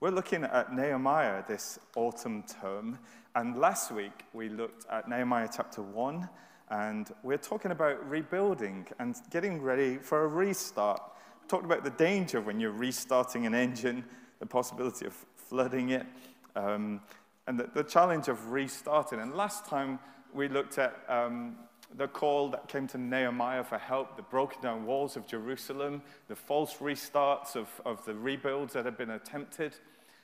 We're looking at Nehemiah this autumn term, and last week we looked at Nehemiah chapter 1, and we're talking about rebuilding and getting ready for a restart. We talked about the danger when you're restarting an engine, the possibility of flooding it, um, and the, the, challenge of restarting. And last time we looked at um, the call that came to Nehemiah for help, the broken down walls of Jerusalem, the false restarts of, of the rebuilds that had been attempted,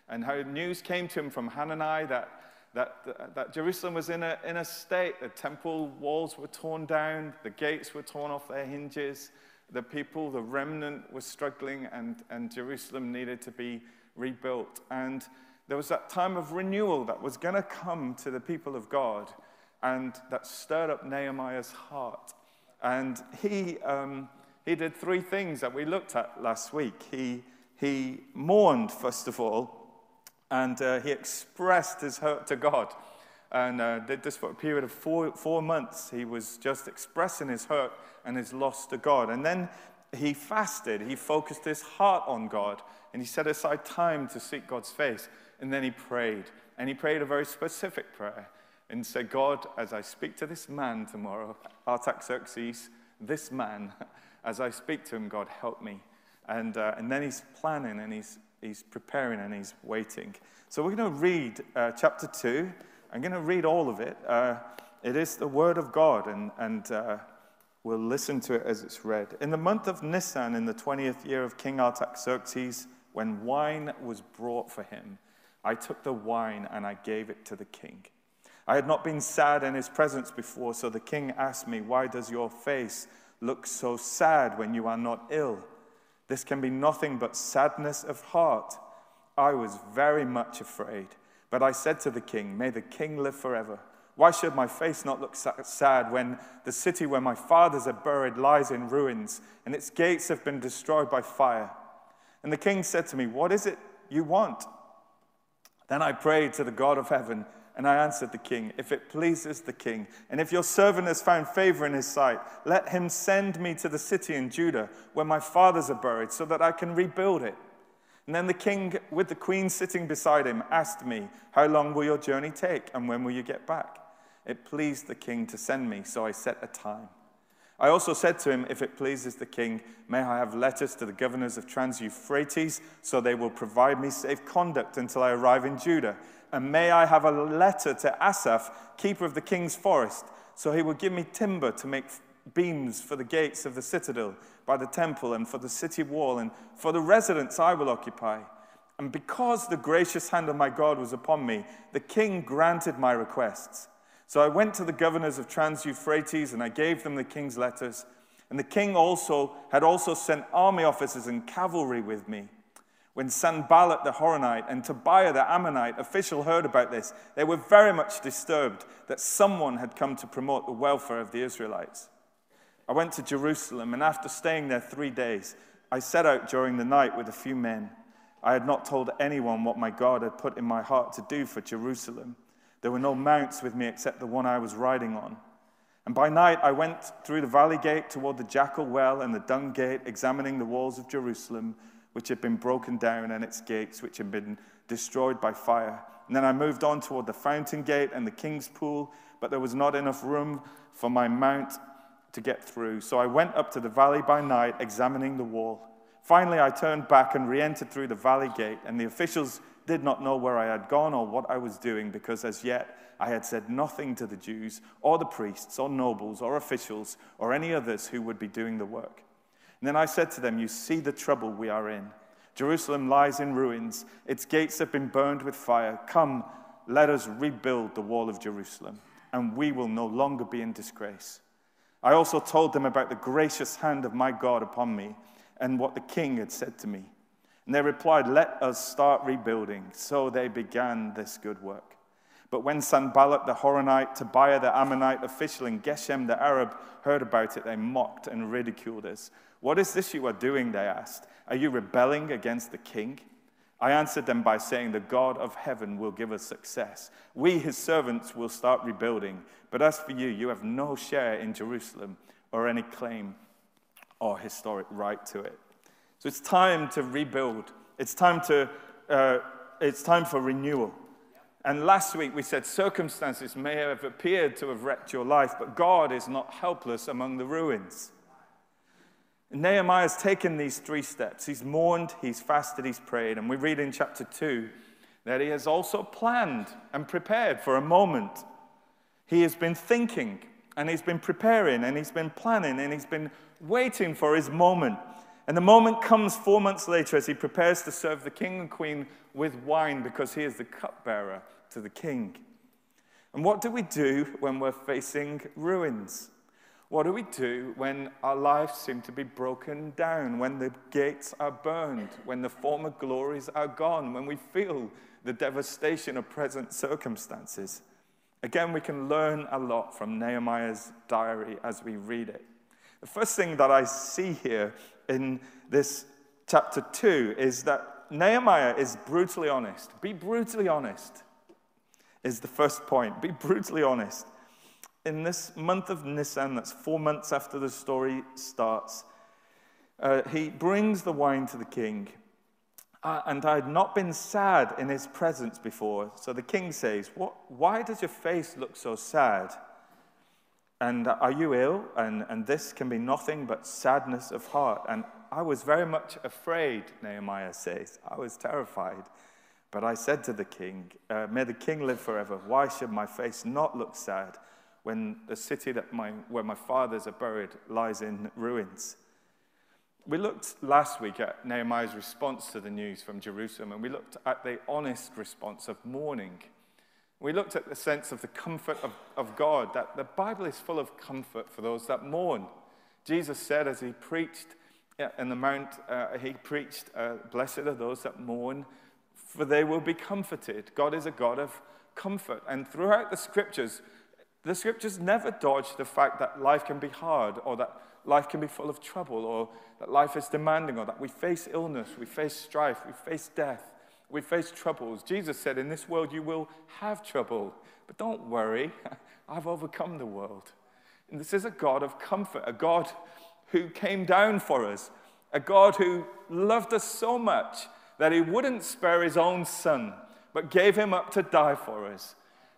and how news came to him from Hanani that, that, that Jerusalem was in a, in a state. The temple walls were torn down, the gates were torn off their hinges, the people, the remnant, was struggling, and, and Jerusalem needed to be rebuilt. And there was that time of renewal that was going to come to the people of God and that stirred up Nehemiah's heart. And he, um, he did three things that we looked at last week. He, he mourned, first of all, and uh, he expressed his hurt to God. And uh, did this for a period of four, four months. He was just expressing his hurt and his loss to God. And then he fasted. He focused his heart on God. And he set aside time to seek God's face. And then he prayed. And he prayed a very specific prayer and said, God, as I speak to this man tomorrow, Artaxerxes, this man, as I speak to him, God, help me. And, uh, and then he's planning and he's, he's preparing and he's waiting. So we're going to read uh, chapter 2. I'm going to read all of it. Uh, it is the word of God, and, and uh, we'll listen to it as it's read. In the month of Nisan, in the 20th year of King Artaxerxes, when wine was brought for him, I took the wine and I gave it to the king. I had not been sad in his presence before, so the king asked me, Why does your face look so sad when you are not ill? This can be nothing but sadness of heart. I was very much afraid, but I said to the king, May the king live forever. Why should my face not look sad when the city where my fathers are buried lies in ruins and its gates have been destroyed by fire? And the king said to me, What is it you want? Then I prayed to the God of heaven and I answered the king, If it pleases the king, and if your servant has found favor in his sight, let him send me to the city in Judah where my fathers are buried, so that I can rebuild it. And then the king, with the queen sitting beside him, asked me, How long will your journey take, and when will you get back? It pleased the king to send me, so I set a time. I also said to him, If it pleases the king, may I have letters to the governors of Trans Euphrates, so they will provide me safe conduct until I arrive in Judah and may I have a letter to Asaph, keeper of the king's forest, so he will give me timber to make beams for the gates of the citadel by the temple and for the city wall and for the residence I will occupy. And because the gracious hand of my God was upon me, the king granted my requests. So I went to the governors of Trans Euphrates and I gave them the king's letters. And the king also had also sent army officers and cavalry with me. When Sanballat the Horonite and Tobiah the Ammonite official heard about this, they were very much disturbed that someone had come to promote the welfare of the Israelites. I went to Jerusalem, and after staying there three days, I set out during the night with a few men. I had not told anyone what my God had put in my heart to do for Jerusalem. There were no mounts with me except the one I was riding on. And by night I went through the valley gate toward the jackal well and the dung gate, examining the walls of Jerusalem which had been broken down, and its gates, which had been destroyed by fire. And then I moved on toward the fountain gate and the king's pool, but there was not enough room for my mount to get through. So I went up to the valley by night, examining the wall. Finally, I turned back and re entered through the valley gate, and the officials did not know where I had gone or what I was doing, because as yet I had said nothing to the Jews, or the priests, or nobles, or officials, or any others who would be doing the work. And then I said to them, You see the trouble we are in. Jerusalem lies in ruins, its gates have been burned with fire. Come, let us rebuild the wall of Jerusalem, and we will no longer be in disgrace. I also told them about the gracious hand of my God upon me and what the king had said to me. And they replied, Let us start rebuilding. So they began this good work. But when Sanballat the Horonite, Tobiah the Ammonite official, and Geshem the Arab heard about it, they mocked and ridiculed us. What is this you are doing? They asked. Are you rebelling against the king? I answered them by saying, The God of heaven will give us success. We, his servants, will start rebuilding. But as for you, you have no share in Jerusalem or any claim or historic right to it. So it's time to rebuild. It's time to uh, it's time for renewal. And last week we said circumstances may have appeared to have wrecked your life, but God is not helpless among the ruins. Nehemiah has taken these three steps. He's mourned, he's fasted, he's prayed. And we read in chapter 2 that he has also planned and prepared for a moment. He has been thinking and he's been preparing and he's been planning and he's been waiting for his moment. And the moment comes four months later as he prepares to serve the king and queen with wine because he is the cupbearer to the king. And what do we do when we're facing ruins? What do we do when our lives seem to be broken down, when the gates are burned, when the former glories are gone, when we feel the devastation of present circumstances? Again, we can learn a lot from Nehemiah's diary as we read it. The first thing that I see here in this chapter 2 is that Nehemiah is brutally honest. Be brutally honest is the first point. Be brutally honest. In this month of Nisan, that's four months after the story starts, uh, he brings the wine to the king. Uh, and I had not been sad in his presence before. So the king says, what, Why does your face look so sad? And are you ill? And, and this can be nothing but sadness of heart. And I was very much afraid, Nehemiah says. I was terrified. But I said to the king, uh, May the king live forever. Why should my face not look sad when the city that my, where my fathers are buried lies in ruins? We looked last week at Nehemiah's response to the news from Jerusalem, and we looked at the honest response of mourning. We looked at the sense of the comfort of, of God, that the Bible is full of comfort for those that mourn. Jesus said as he preached in the Mount, uh, he preached, uh, Blessed are those that mourn, for they will be comforted. God is a God of comfort. And throughout the scriptures, the scriptures never dodge the fact that life can be hard or that life can be full of trouble or that life is demanding or that we face illness, we face strife, we face death, we face troubles. Jesus said, In this world you will have trouble, but don't worry, I've overcome the world. And this is a God of comfort, a God who came down for us, a God who loved us so much that he wouldn't spare his own son, but gave him up to die for us.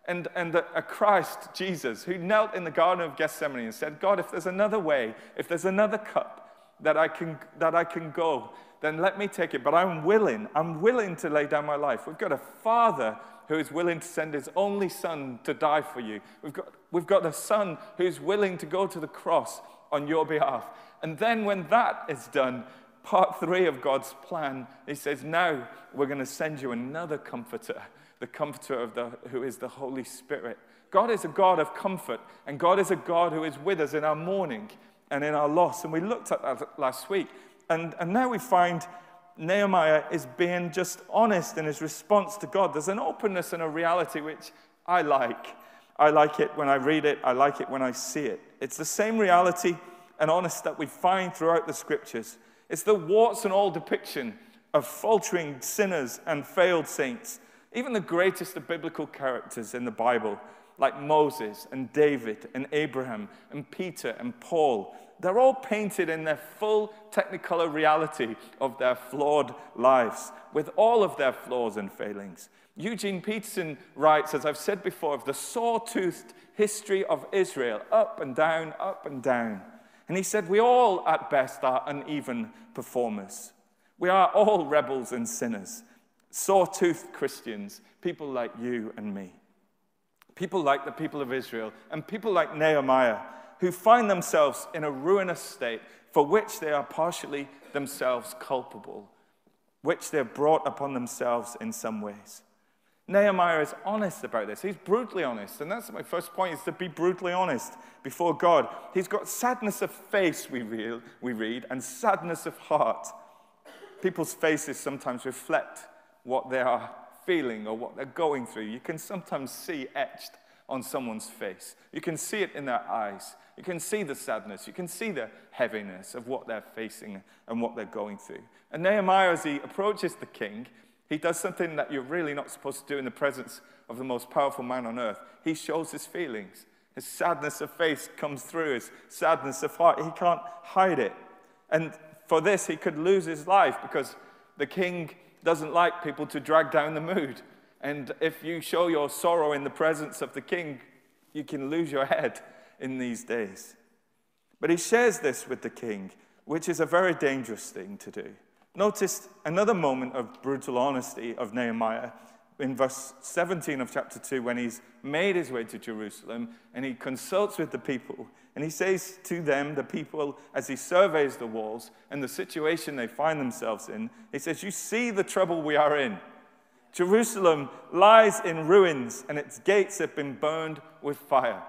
And, and a Christ, Jesus, who knelt in the Garden of Gethsemane and said, God, if there's another way, if there's another cup that I can, that I can go, then let me take it. But I'm willing, I'm willing to lay down my life. We've got a father who is willing to send his only son to die for you. We've got, we've got a son who's willing to go to the cross on your behalf. And then when that is done, part three of God's plan, he says, Now we're going to send you another comforter, the comforter of the, who is the Holy Spirit. God is a God of comfort, and God is a God who is with us in our mourning and in our loss. And we looked at that last week. And, and now we find Nehemiah is being just honest in his response to God. There's an openness and a reality which I like. I like it when I read it, I like it when I see it. It's the same reality and honest that we find throughout the scriptures. It's the warts and all depiction of faltering sinners and failed saints. Even the greatest of biblical characters in the Bible, like Moses and David and Abraham and Peter and Paul, they're all painted in their full technicolor reality of their flawed lives, with all of their flaws and failings. Eugene Peterson writes, as I've said before, of the saw-toothed history of Israel, up and down, up and down. And he said, We all, at best, are uneven performers. We are all rebels and sinners, saw-toothed Christians, people like you and me. People like the people of Israel, and people like Nehemiah, who find themselves in a ruinous state for which they are partially themselves culpable, which they have brought upon themselves in some ways. Nehemiah is honest about this. He's brutally honest. And that's my first point is to be brutally honest before God. He's got sadness of face, we we read and sadness of heart. People's faces sometimes reflect what they are feeling or what they're going through. You can sometimes see etched on someone's face. You can see it in their eyes. You can see the sadness. You can see the heaviness of what they're facing and what they're going through. And Nehemiah, as he approaches the king, he does something that you're really not supposed to do in the presence of the most powerful man on earth. He shows his feelings. His sadness of face comes through, his sadness of heart. He can't hide it. And for this, he could lose his life because the king doesn't like people to drag down the mood. And if you show your sorrow in the presence of the king, you can lose your head in these days. But he shares this with the king, which is a very dangerous thing to do. Notice another moment of brutal honesty of Nehemiah in verse 17 of chapter 2 when he's made his way to Jerusalem and he consults with the people. And he says to them, the people, as he surveys the walls and the situation they find themselves in, he says, You see the trouble we are in. Jerusalem lies in ruins and its gates have been burned with fire.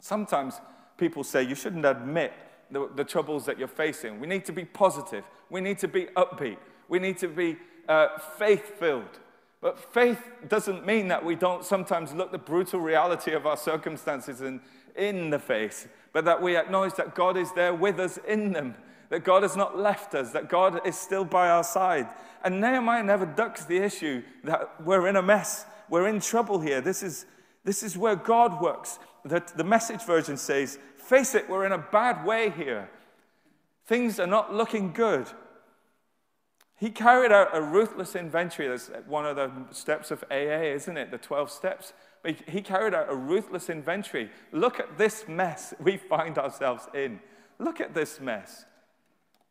Sometimes people say you shouldn't admit the, the troubles that you're facing. We need to be positive, we need to be upbeat, we need to be uh, faith filled. But faith doesn't mean that we don't sometimes look the brutal reality of our circumstances in, in the face, but that we acknowledge that God is there with us in them, that God has not left us, that God is still by our side. And Nehemiah never ducks the issue that we're in a mess, we're in trouble here. This is, this is where God works. That the message version says, face it, we're in a bad way here. Things are not looking good. He carried out a ruthless inventory. That's one of the steps of AA, isn't it? The 12 steps. He carried out a ruthless inventory. Look at this mess we find ourselves in. Look at this mess.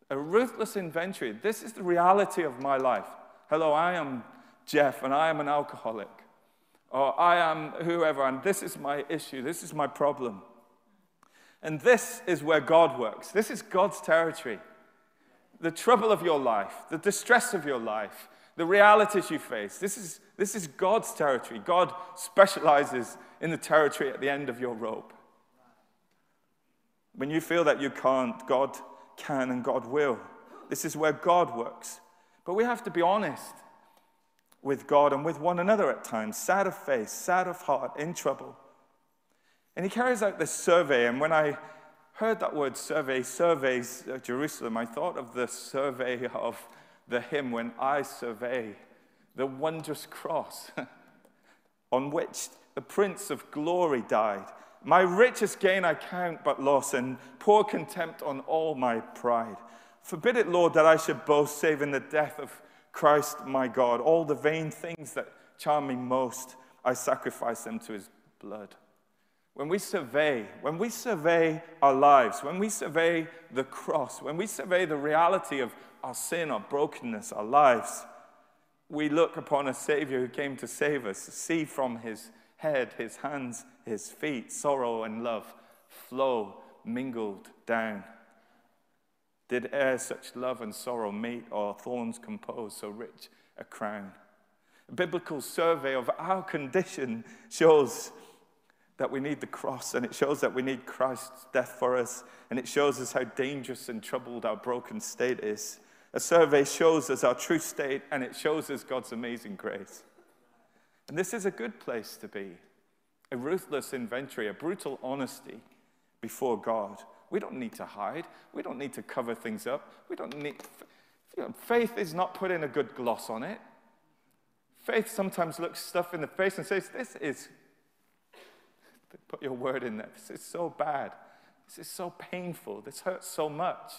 A ruthless inventory. This is the reality of my life. Hello, I am Geoff, and I am an alcoholic. Or I am whoever, and this is my issue. This is my problem. And this is where God works. This is God's territory the trouble of your life, the distress of your life, the realities you face. This is, this is God's territory. God specializes in the territory at the end of your rope. When you feel that you can't, God can and God will. This is where God works. But we have to be honest with God and with one another at times, sad of face, sad of heart, in trouble. And he carries out this survey, and when I heard that word survey, surveys uh, Jerusalem, I thought of the survey of the hymn when I survey the wondrous cross on which the Prince of Glory died. My richest gain I count but loss, and pour contempt on all my pride. Forbid it, Lord, that I should boast, save in the death of Christ my God. All the vain things that charm me most, I sacrifice them to his blood. When we survey, when we survey our lives, when we survey the cross, when we survey the reality of our sin, our brokenness, our lives, we look upon a Savior who came to save us, see from his head, his hands, his feet, sorrow and love flow mingled down. Did e'er such love and sorrow meet, or thorns compose so rich a crown? A biblical survey of our condition shows that we need the cross, and it shows that we need Christ's death for us, and it shows us how dangerous and troubled our broken state is. A survey shows us our true state, and it shows us God's amazing grace. And this is a good place to be a ruthless inventory, a brutal honesty before God. We don't need to hide, we don't need to cover things up. We don't need. Faith is not putting a good gloss on it. Faith sometimes looks stuff in the face and says, This is Put your word in there. This is so bad. This is so painful. This hurts so much.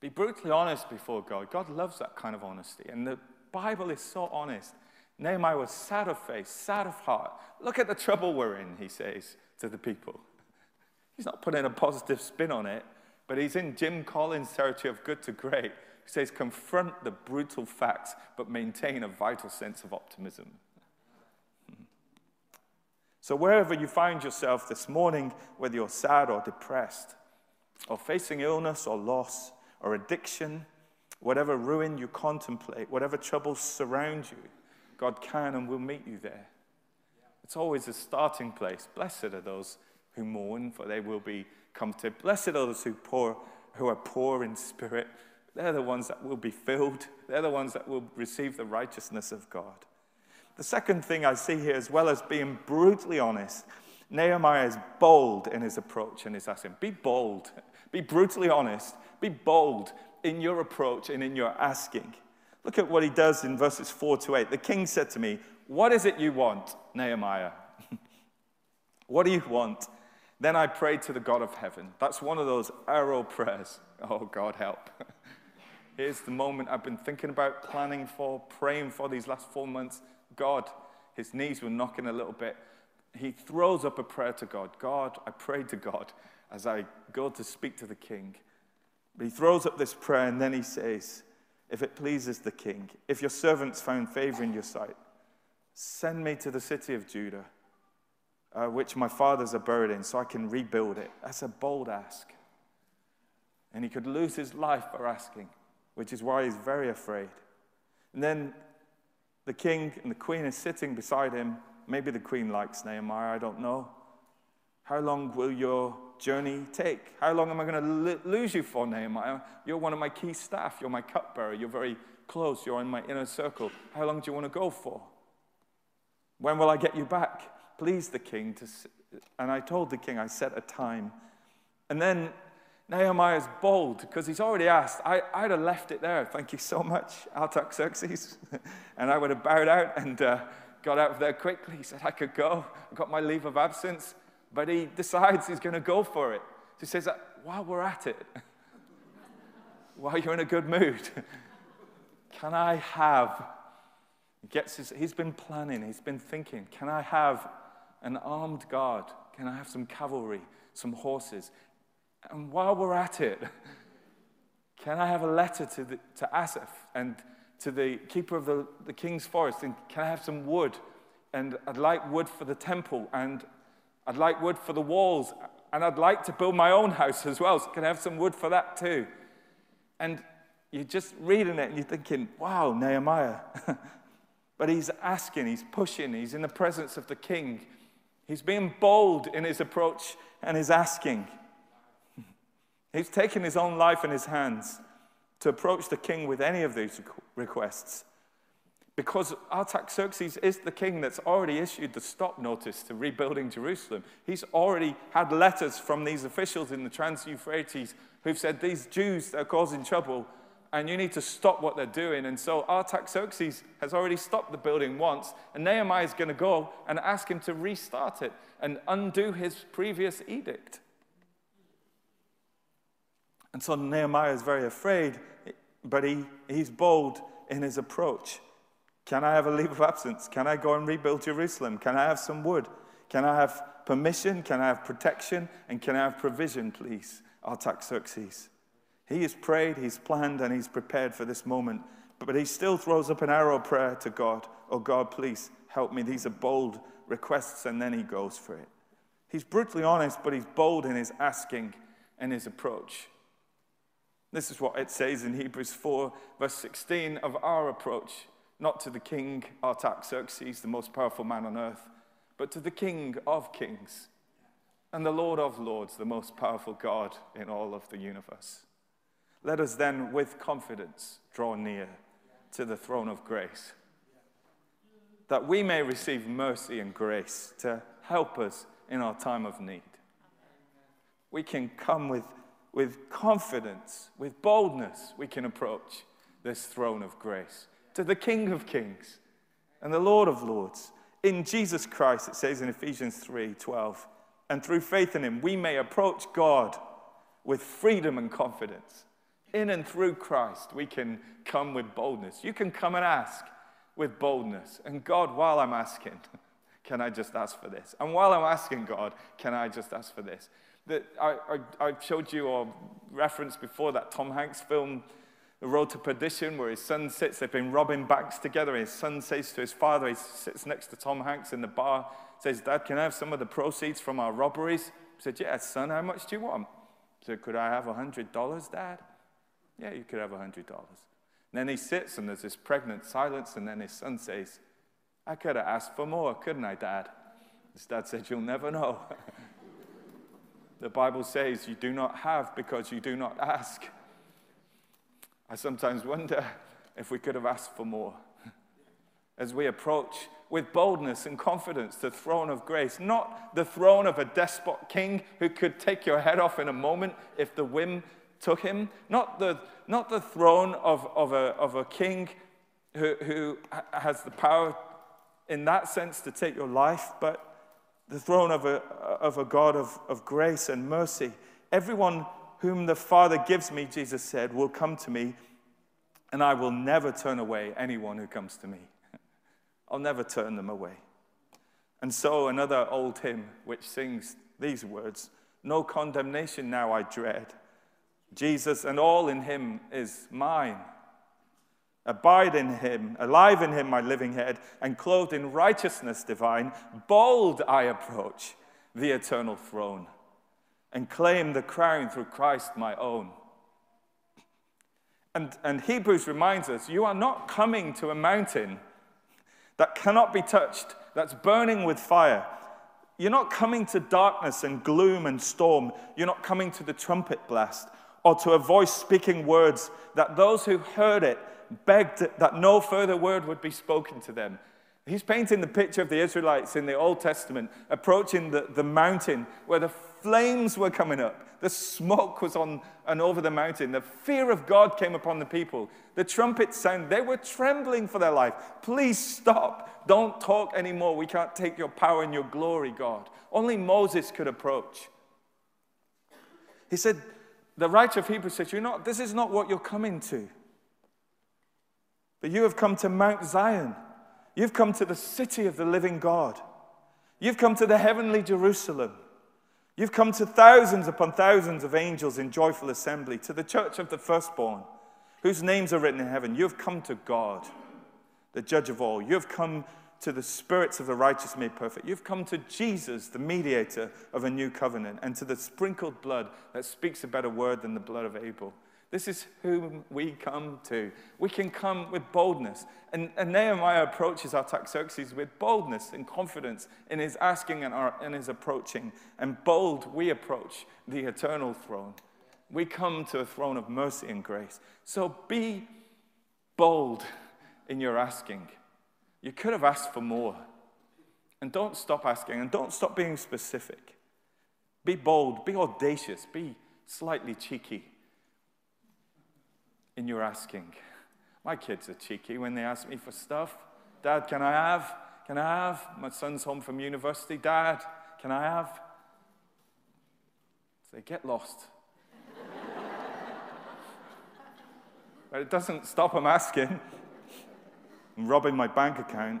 Be brutally honest before God. God loves that kind of honesty. And the Bible is so honest. Nehemiah was sad of face, sad of heart. Look at the trouble we're in, he says to the people. He's not putting a positive spin on it, but he's in Jim Collins' territory of good to great. He says, confront the brutal facts, but maintain a vital sense of optimism. So, wherever you find yourself this morning, whether you're sad or depressed, or facing illness or loss or addiction, whatever ruin you contemplate, whatever troubles surround you, God can and will meet you there. It's always a starting place. Blessed are those who mourn, for they will be comforted. Blessed are those who, poor, who are poor in spirit. They're the ones that will be filled. They're the ones that will receive the righteousness of God. The second thing I see here, as well as being brutally honest, Nehemiah is bold in his approach and his asking. Be bold. Be brutally honest. Be bold in your approach and in your asking. Look at what he does in verses 4 to 8. The king said to me, What is it you want, Nehemiah? what do you want? Then I prayed to the God of heaven. That's one of those arrow prayers. Oh, God, help. Here's the moment I've been thinking about, planning for, praying for these last four months. God, his knees were knocking a little bit. He throws up a prayer to God God, I pray to God as I go to speak to the king. But he throws up this prayer and then he says, If it pleases the king, if your servants found favor in your sight, send me to the city of Judah, uh, which my fathers are buried in, so I can rebuild it. That's a bold ask. And he could lose his life for asking, which is why he's very afraid. And then the king and the queen are sitting beside him. Maybe the queen likes Nehemiah, I don't know. How long will your journey take? How long am I going to lose you for, Nehemiah? You're one of my key staff. You're my cupbearer. You're very close. You're in my inner circle. How long do you want to go for? When will I get you back? Please the king. To, and I told the king, I set a time. And then Nehemiah is bold because he's already asked. I, would have left it there. Thank you so much, Artaxerxes. and I would have bowed out and uh, got out of there quickly. He said, I could go. I got my leave of absence. But he decides he's going to go for it. So he says, while we're at it, while you're in a good mood, can I have, he gets his, he's been planning, he's been thinking, can I have an armed guard? Can I have some cavalry, some horses? And while we're at it, can I have a letter to, the, to Asaph and to the keeper of the, the king's forest? And can I have some wood? And I'd like wood for the temple and I'd like wood for the walls, and I'd like to build my own house as well. So can I have some wood for that too? And you're just reading it and you're thinking, wow, Nehemiah. but he's asking, he's pushing, he's in the presence of the king. He's being bold in his approach and his asking. He's taken his own life in his hands to approach the king with any of these requests. Because Artaxerxes is the king that's already issued the stop notice to rebuilding Jerusalem. He's already had letters from these officials in the Trans Euphrates who've said, These Jews are causing trouble and you need to stop what they're doing. And so Artaxerxes has already stopped the building once, and Nehemiah is going to go and ask him to restart it and undo his previous edict. And so Nehemiah is very afraid, but he, he's bold in his approach. Can I have a leave of absence? Can I go and rebuild Jerusalem? Can I have some wood? Can I have permission? Can I have protection? And can I have provision, please? Artaxerxes. He has prayed, he's planned, and he's prepared for this moment. But he still throws up an arrow prayer to God. Oh, God, please help me. These are bold requests, and then he goes for it. He's brutally honest, but he's bold in his asking and his approach. This is what it says in Hebrews 4, verse 16 of our approach not to the king Artaxerxes, the most powerful man on earth, but to the king of kings and the Lord of lords, the most powerful God in all of the universe. Let us then, with confidence, draw near to the throne of grace, that we may receive mercy and grace to help us in our time of need. We can come with, with confidence, with boldness, we can approach this throne of grace to the King of Kings and the Lord of Lords. In Jesus Christ, it says in Ephesians 3 12, and through faith in him, we may approach God with freedom and confidence. In and through Christ, we can come with boldness. You can come and ask with boldness. And God, while I'm asking, can I just ask for this? And while I'm asking God, can I just ask for this? That I, I, I showed you or referenced before that Tom Hanks film, the road to perdition, where his son sits. They've been robbing banks together. His son says to his father, he sits next to Tom Hanks in the bar, says, Dad, can I have some of the proceeds from our robberies? He said, Yes, son, how much do you want? He said, Could I have $100, Dad? Yeah, you could have $100. then he sits and there's this pregnant silence, and then his son says, I could have asked for more, couldn't I, Dad? His dad said, You'll never know. the Bible says you do not have because you do not ask. I sometimes wonder if we could have asked for more. As we approach with boldness and confidence the throne of grace, not the throne of a despot king who could take your head off in a moment if the whim took him, not the, not the throne of, of, a, of a king who, who has the power in that sense to take your life, but the throne of a, of a God of, of grace and mercy. Everyone whom the Father gives me, Jesus said, will come to me, and I will never turn away anyone who comes to me. I'll never turn them away. And so, another old hymn which sings these words No condemnation now I dread. Jesus and all in him is mine. Abide in him, alive in him, my living head, and clothed in righteousness divine, bold I approach the eternal throne and claim the crown through Christ my own. And, and Hebrews reminds us you are not coming to a mountain that cannot be touched, that's burning with fire. You're not coming to darkness and gloom and storm. You're not coming to the trumpet blast or to a voice speaking words that those who heard it begged that no further word would be spoken to them. He's painting the picture of the Israelites in the Old Testament approaching the, the mountain where the flames were coming up. The smoke was on and over the mountain. The fear of God came upon the people. The trumpets sound, they were trembling for their life. Please stop. Don't talk anymore. We can't take your power and your glory, God. Only Moses could approach. He said, the writer of Hebrews says, You're not, this is not what you're coming to. But you have come to Mount Zion. You've come to the city of the living God. You've come to the heavenly Jerusalem. You've come to thousands upon thousands of angels in joyful assembly, to the church of the firstborn, whose names are written in heaven. You've come to God, the judge of all. You've come to the spirits of the righteous made perfect. You've come to Jesus, the mediator of a new covenant, and to the sprinkled blood that speaks a better word than the blood of Abel. This is whom we come to. We can come with boldness. And, and Nehemiah approaches Artaxerxes with boldness and confidence in his asking and, our, his approaching. And bold, we approach the eternal throne. We come to a throne of mercy and grace. So be bold in your asking. You could have asked for more. And don't stop asking and don't stop being specific. Be bold, be audacious, be slightly cheeky in your asking. My kids are cheeky when they ask me for stuff. Dad, can I have? Can I have? My son's home from university. Dad, can I have? They get lost. but it doesn't stop them asking and robbing my bank account.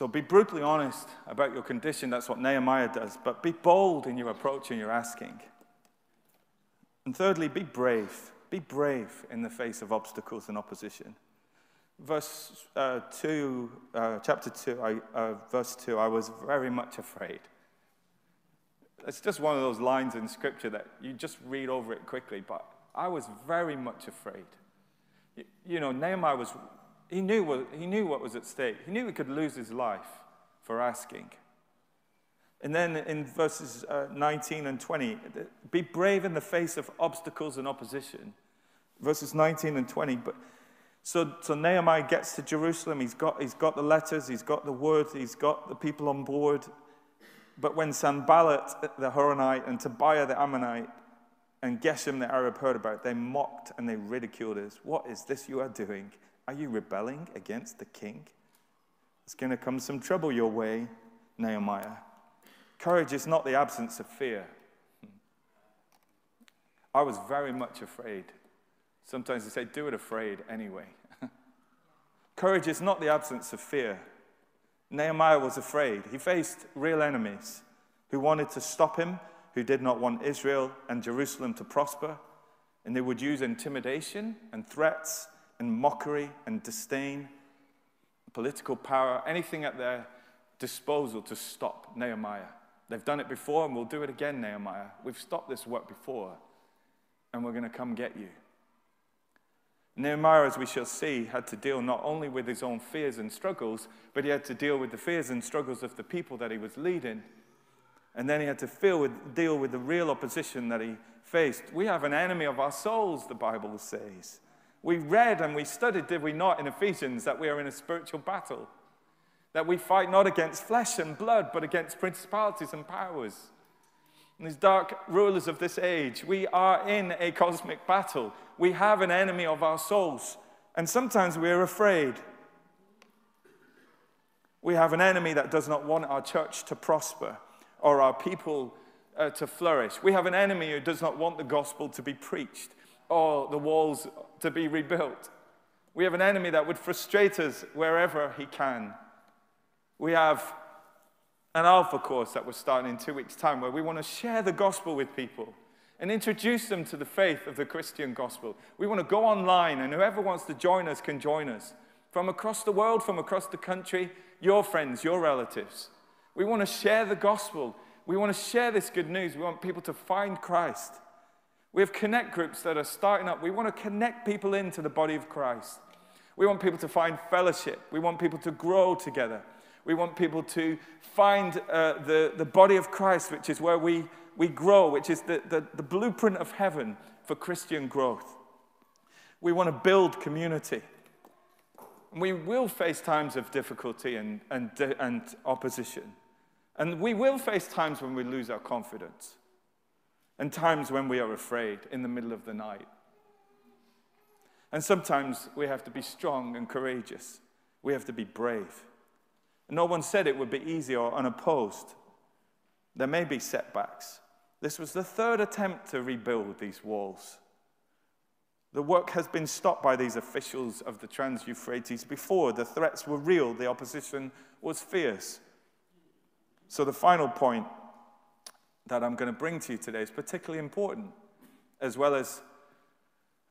So be brutally honest about your condition. That's what Nehemiah does. But be bold in your approach and your asking. And thirdly, be brave. Be brave in the face of obstacles and opposition. Verse uh, 2, uh, chapter 2, I, uh, verse 2, I was very much afraid. It's just one of those lines in Scripture that you just read over it quickly, but I was very much afraid. You, you know, Nehemiah was he knew, what, he knew what was at stake. He knew he could lose his life for asking. And then in verses uh, 19 and 20, be brave in the face of obstacles and opposition. Verses 19 and 20. But, so, so Nehemiah gets to Jerusalem. He's got, he's got the letters, he's got the word, he's got the people on board. But when Sanballat the Horonite and Tobiah the Ammonite and Geshem the Arab heard about it, they mocked and they ridiculed us. What is this you are doing? Are you rebelling against the king? There's going to come some trouble your way, Nehemiah. Courage is not the absence of fear. Hmm. I was very much afraid. Sometimes they say, do it afraid anyway. Courage is not the absence of fear. Nehemiah was afraid. He faced real enemies who wanted to stop him, who did not want Israel and Jerusalem to prosper, and they would use intimidation and threats and mockery and disdain, political power, anything at their disposal to stop Nehemiah. They've done it before and we'll do it again, Nehemiah. We've stopped this work before and we're going to come get you. Nehemiah, as we shall see, had to deal not only with his own fears and struggles, but he had to deal with the fears and struggles of the people that he was leading. And then he had to with, deal with the real opposition that he faced. We have an enemy of our souls, the Bible says. We read and we studied, did we not, in Ephesians, that we are in a spiritual battle, that we fight not against flesh and blood, but against principalities and powers. And these dark rulers of this age, we are in a cosmic battle. We have an enemy of our souls, and sometimes we are afraid. We have an enemy that does not want our church to prosper or our people uh, to flourish. We have an enemy who does not want the gospel to be preached or the walls to be rebuilt. We have an enemy that would frustrate us wherever he can. We have an alpha course that we're starting in two weeks' time where we want to share the gospel with people and introduce them to the faith of the Christian gospel. We want to go online, and whoever wants to join us can join us. From across the world, from across the country, your friends, your relatives. We want to share the gospel. We want to share this good news. We want people to find Christ. We have connect groups that are starting up. We want to connect people into the body of Christ. We want people to find fellowship. We want people to grow together. We want people to find uh, the, the body of Christ, which is where we, we grow, which is the, the, the blueprint of heaven for Christian growth. We want to build community. We will face times of difficulty and, and, and opposition. And we will face times when we lose our confidence and times when we are afraid in the middle of the night. And sometimes we have to be strong and courageous. We have to be brave. No one said it would be easy or unopposed. There may be setbacks. This was the third attempt to rebuild these walls. The work has been stopped by these officials of the Trans Euphrates before. The threats were real, the opposition was fierce. So, the final point that I'm going to bring to you today is particularly important, as well as,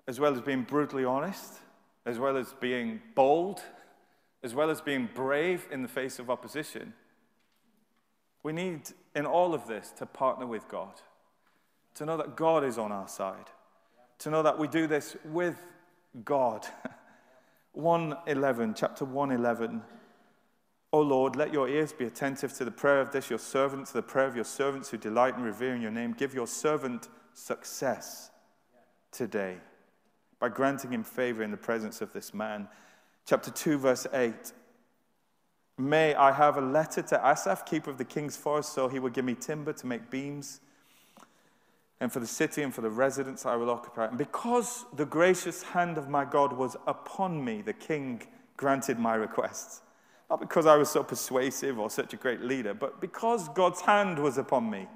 as, well as being brutally honest, as well as being bold as well as being brave in the face of opposition, we need in all of this to partner with God, to know that God is on our side, to know that we do this with God. 111, chapter 111. O Lord, let your ears be attentive to the prayer of this your servant, to the prayer of your servants who delight in revering your name. Give your servant success today by granting him favor in the presence of this man chapter 2, verse 8. May I have a letter to Asaph, keeper of the king's forest, so he will give me timber to make beams. And for the city and for the residence I will occupy. And because the gracious hand of my God was upon me, the king granted my requests. Not because I was so persuasive or such a great leader, but because God's hand was upon me,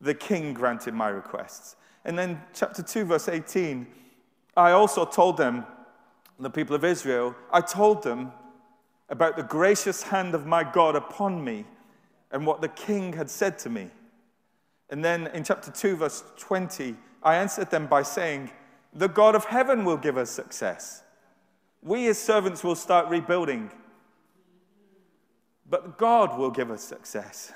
the king granted my requests. And then, chapter 2, verse 18, I also told them, the people of Israel, I told them about the gracious hand of my God upon me and what the king had said to me. And then in chapter 2, verse 20, I answered them by saying, The God of heaven will give us success. We as servants will start rebuilding, but God will give us success.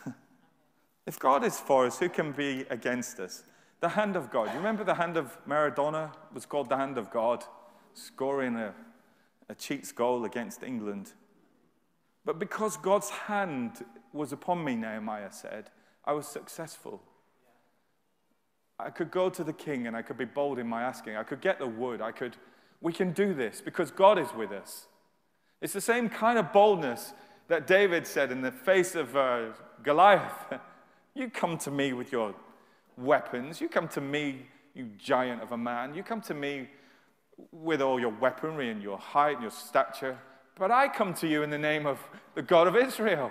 if God is for us, who can be against us? The hand of God. You remember the hand of Maradona was called the hand of God scoring a, a cheats goal against England. But because God's hand was upon me, Nehemiah said, I was successful. I could go to the king and I could be bold in my asking. I could get the wood. I could, we can do this because God is with us. It's the same kind of boldness that David said in the face of uh, Goliath. you come to me with your weapons. You come to me, you giant of a man. You come to me with all your weaponry and your height and your stature, but I come to you in the name of the God of Israel.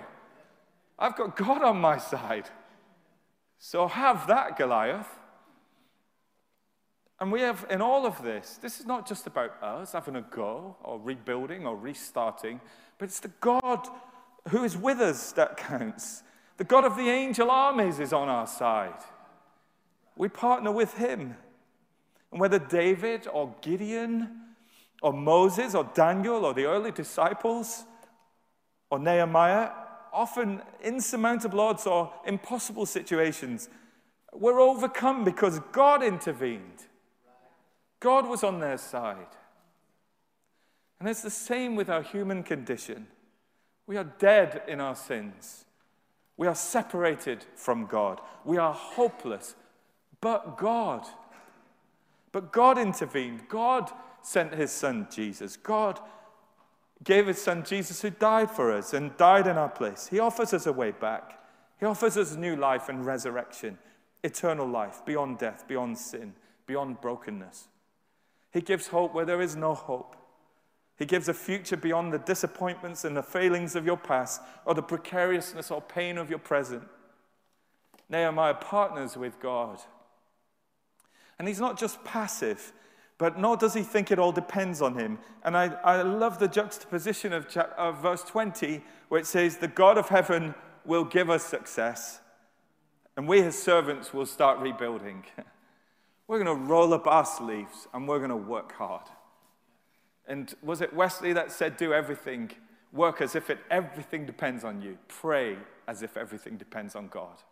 I've got God on my side. So have that, Goliath. And we have, in all of this, this is not just about us having a go or rebuilding or restarting, but it's the God who is with us that counts. The God of the angel armies is on our side. We partner with him. And whether David or Gideon or Moses or Daniel or the early disciples or Nehemiah, often insurmountable odds or impossible situations, were overcome because God intervened. God was on their side. And it's the same with our human condition. We are dead in our sins. We are separated from God. We are hopeless. But God but God intervened. God sent his son Jesus. God gave his son Jesus who died for us and died in our place. He offers us a way back. He offers us new life and resurrection, eternal life beyond death, beyond sin, beyond brokenness. He gives hope where there is no hope. He gives a future beyond the disappointments and the failings of your past or the precariousness or pain of your present. Nehemiah partners with God. And he's not just passive, but nor does he think it all depends on him. And I, I love the juxtaposition of, of verse 20, where it says, The God of heaven will give us success, and we, his servants, will start rebuilding. we're going to roll up our sleeves and we're going to work hard. And was it Wesley that said, Do everything, work as if it, everything depends on you, pray as if everything depends on God?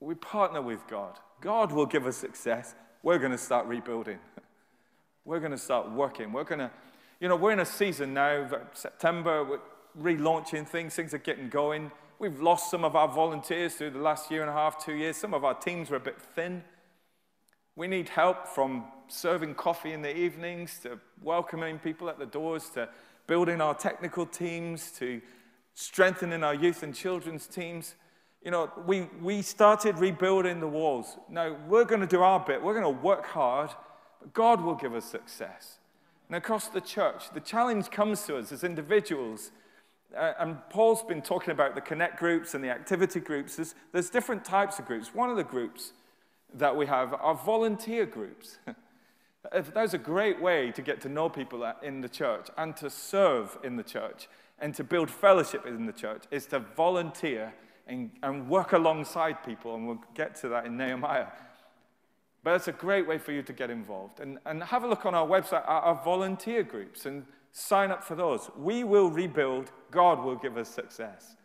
We partner with God. God will give us success. We're going to start rebuilding. We're going to start working. We're going to, you know, we're in a season now, September, we're relaunching things, things are getting going. We've lost some of our volunteers through the last year and a half, two years. Some of our teams were a bit thin. We need help from serving coffee in the evenings to welcoming people at the doors to building our technical teams to strengthening our youth and children's teams. You know, we, we started rebuilding the walls. No, we're going to do our bit. We're going to work hard, but God will give us success. And across the church, the challenge comes to us as individuals. Uh, and Paul's been talking about the connect groups and the activity groups. There's, there's different types of groups. One of the groups that we have are volunteer groups. That's a great way to get to know people in the church and to serve in the church and to build fellowship in the church is to volunteer and, and work alongside people, and we'll get to that in Nehemiah. But it's a great way for you to get involved. And, and have a look on our website, our, our volunteer groups, and sign up for those. We will rebuild, God will give us success.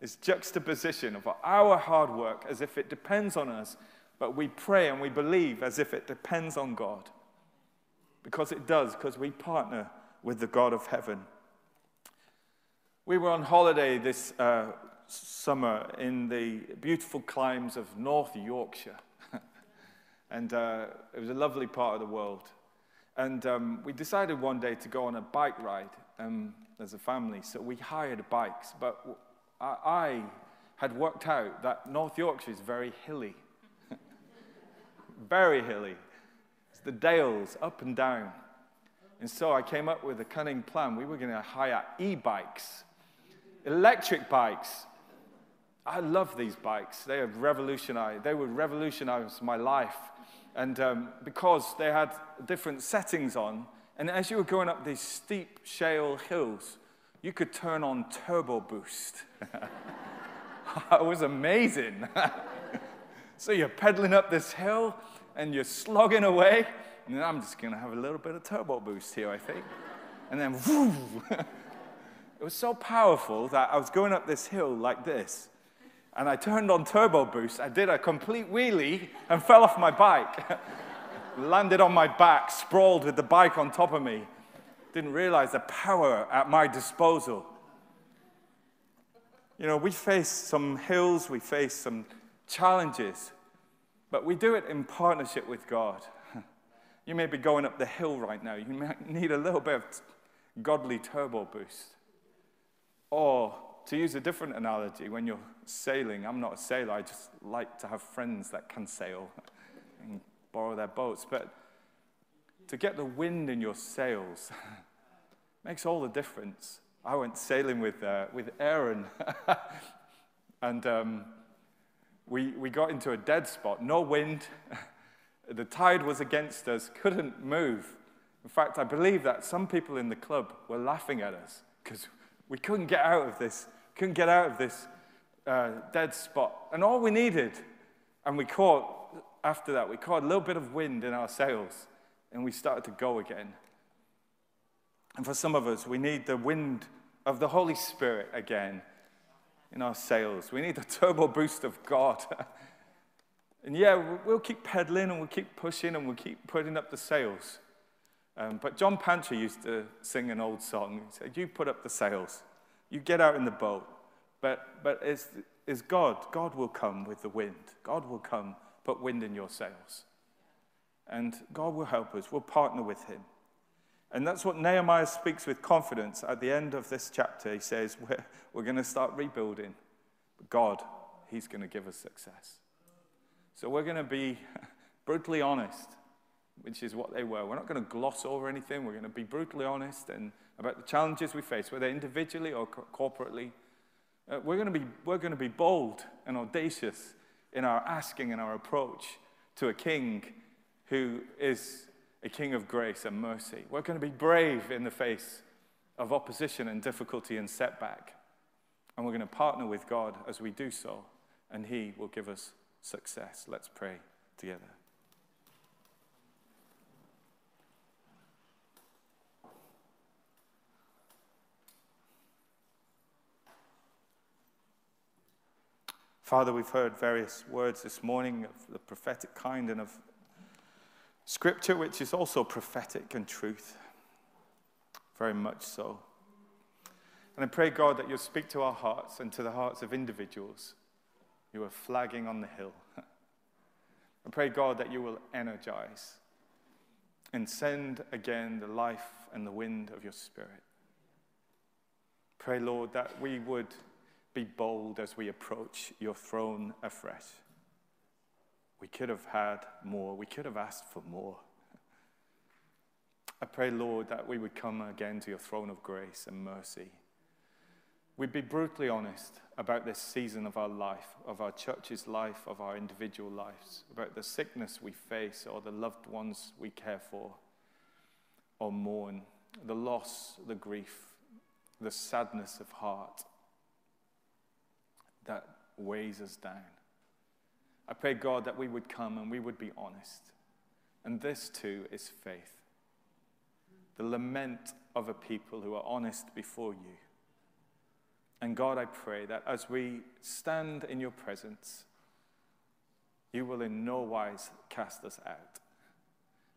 This juxtaposition of our hard work as if it depends on us but we pray and we believe as if it depends on God. Because it does, because we partner with the God of heaven. We were on holiday this uh, summer in the beautiful climes of North Yorkshire. and uh, it was a lovely part of the world. And um, we decided one day to go on a bike ride um, as a family. So we hired bikes. But I, I had worked out that North Yorkshire is very hilly very hilly. It's the dales up and down. And so I came up with a cunning plan. We were going to hire e bikes, electric bikes. I love these bikes. They have revolutionized, they would revolutionize my life. And um, because they had different settings on, and as you were going up these steep shale hills, you could turn on turbo boost. it was amazing. so you're pedaling up this hill, and you're slogging away. And I'm just going to have a little bit of turbo boost here, I think. And then, whoo! it was so powerful that I was going up this hill like this. And I turned on turbo boost. I did a complete wheelie and fell off my bike. Landed on my back, sprawled with the bike on top of me. Didn't realize the power at my disposal. You know, we face some hills, we face some challenges. But we do it in partnership with God. You may be going up the hill right now. You might need a little bit of godly turbo boost. Or, to use a different analogy, when you're sailing, I'm not a sailor, I just like to have friends that can sail and borrow their boats. But to get the wind in your sails makes all the difference. I went sailing with, uh, with Aaron, and um, we, we got into a dead spot, no wind. the tide was against us, couldn't move. In fact, I believe that some people in the club were laughing at us because we couldn't get out of this, couldn't get out of this uh, dead spot. And all we needed, and we caught, after that, we caught a little bit of wind in our sails and we started to go again. And for some of us, we need the wind of the Holy Spirit again in our sails. We need the turbo boost of God. and yeah, we'll keep pedaling and we'll keep pushing and we'll keep putting up the sails. Um, but John Pantry used to sing an old song. He said, You put up the sails, you get out in the boat. But, but it's, it's God. God will come with the wind. God will come, put wind in your sails. And God will help us. We'll partner with Him. And that's what Nehemiah speaks with confidence at the end of this chapter. He says, We're, we're going to start rebuilding. But God, He's going to give us success. So we're going to be brutally honest, which is what they were. We're not going to gloss over anything. We're going to be brutally honest and about the challenges we face, whether individually or co- corporately. Uh, we're going to be we're going to be bold and audacious in our asking and our approach to a king who is a king of grace and mercy. We're going to be brave in the face of opposition and difficulty and setback. And we're going to partner with God as we do so, and He will give us success. Let's pray together. Father, we've heard various words this morning of the prophetic kind and of scripture, which is also prophetic and truth. Very much so. And I pray, God, that you'll speak to our hearts and to the hearts of individuals who are flagging on the hill. I pray, God, that you will energize and send again the life and the wind of your Spirit. Pray, Lord, that we would be bold as we approach your throne afresh. We could have had more, we could have asked for more. I pray, Lord, that we would come again to your throne of grace and mercy. We'd be brutally honest about this season of our life, of our church's life, of our individual lives, about the sickness we face or the loved ones we care for or mourn, the loss, the grief, the sadness of heart that weighs us down. I pray, God, that we would come and we would be honest. And this too is faith. The lament of a people who are honest before you. And God, I pray that as we stand in your presence, you will in no wise cast us out,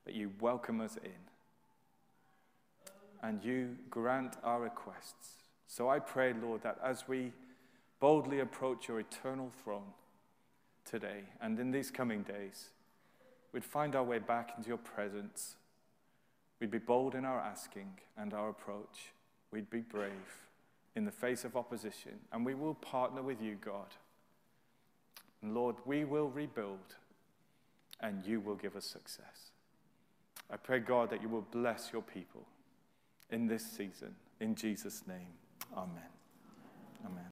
but you welcome us in. And you grant our requests. So I pray, Lord, that as we boldly approach your eternal throne today and in these coming days, we'd find our way back into your presence. We'd be bold in our asking and our approach. We'd be brave in the face of opposition. And we will partner with you, God. And Lord, we will rebuild and you will give us success. I pray, God, that you will bless your people in this season. In Jesus' name, amen. Amen.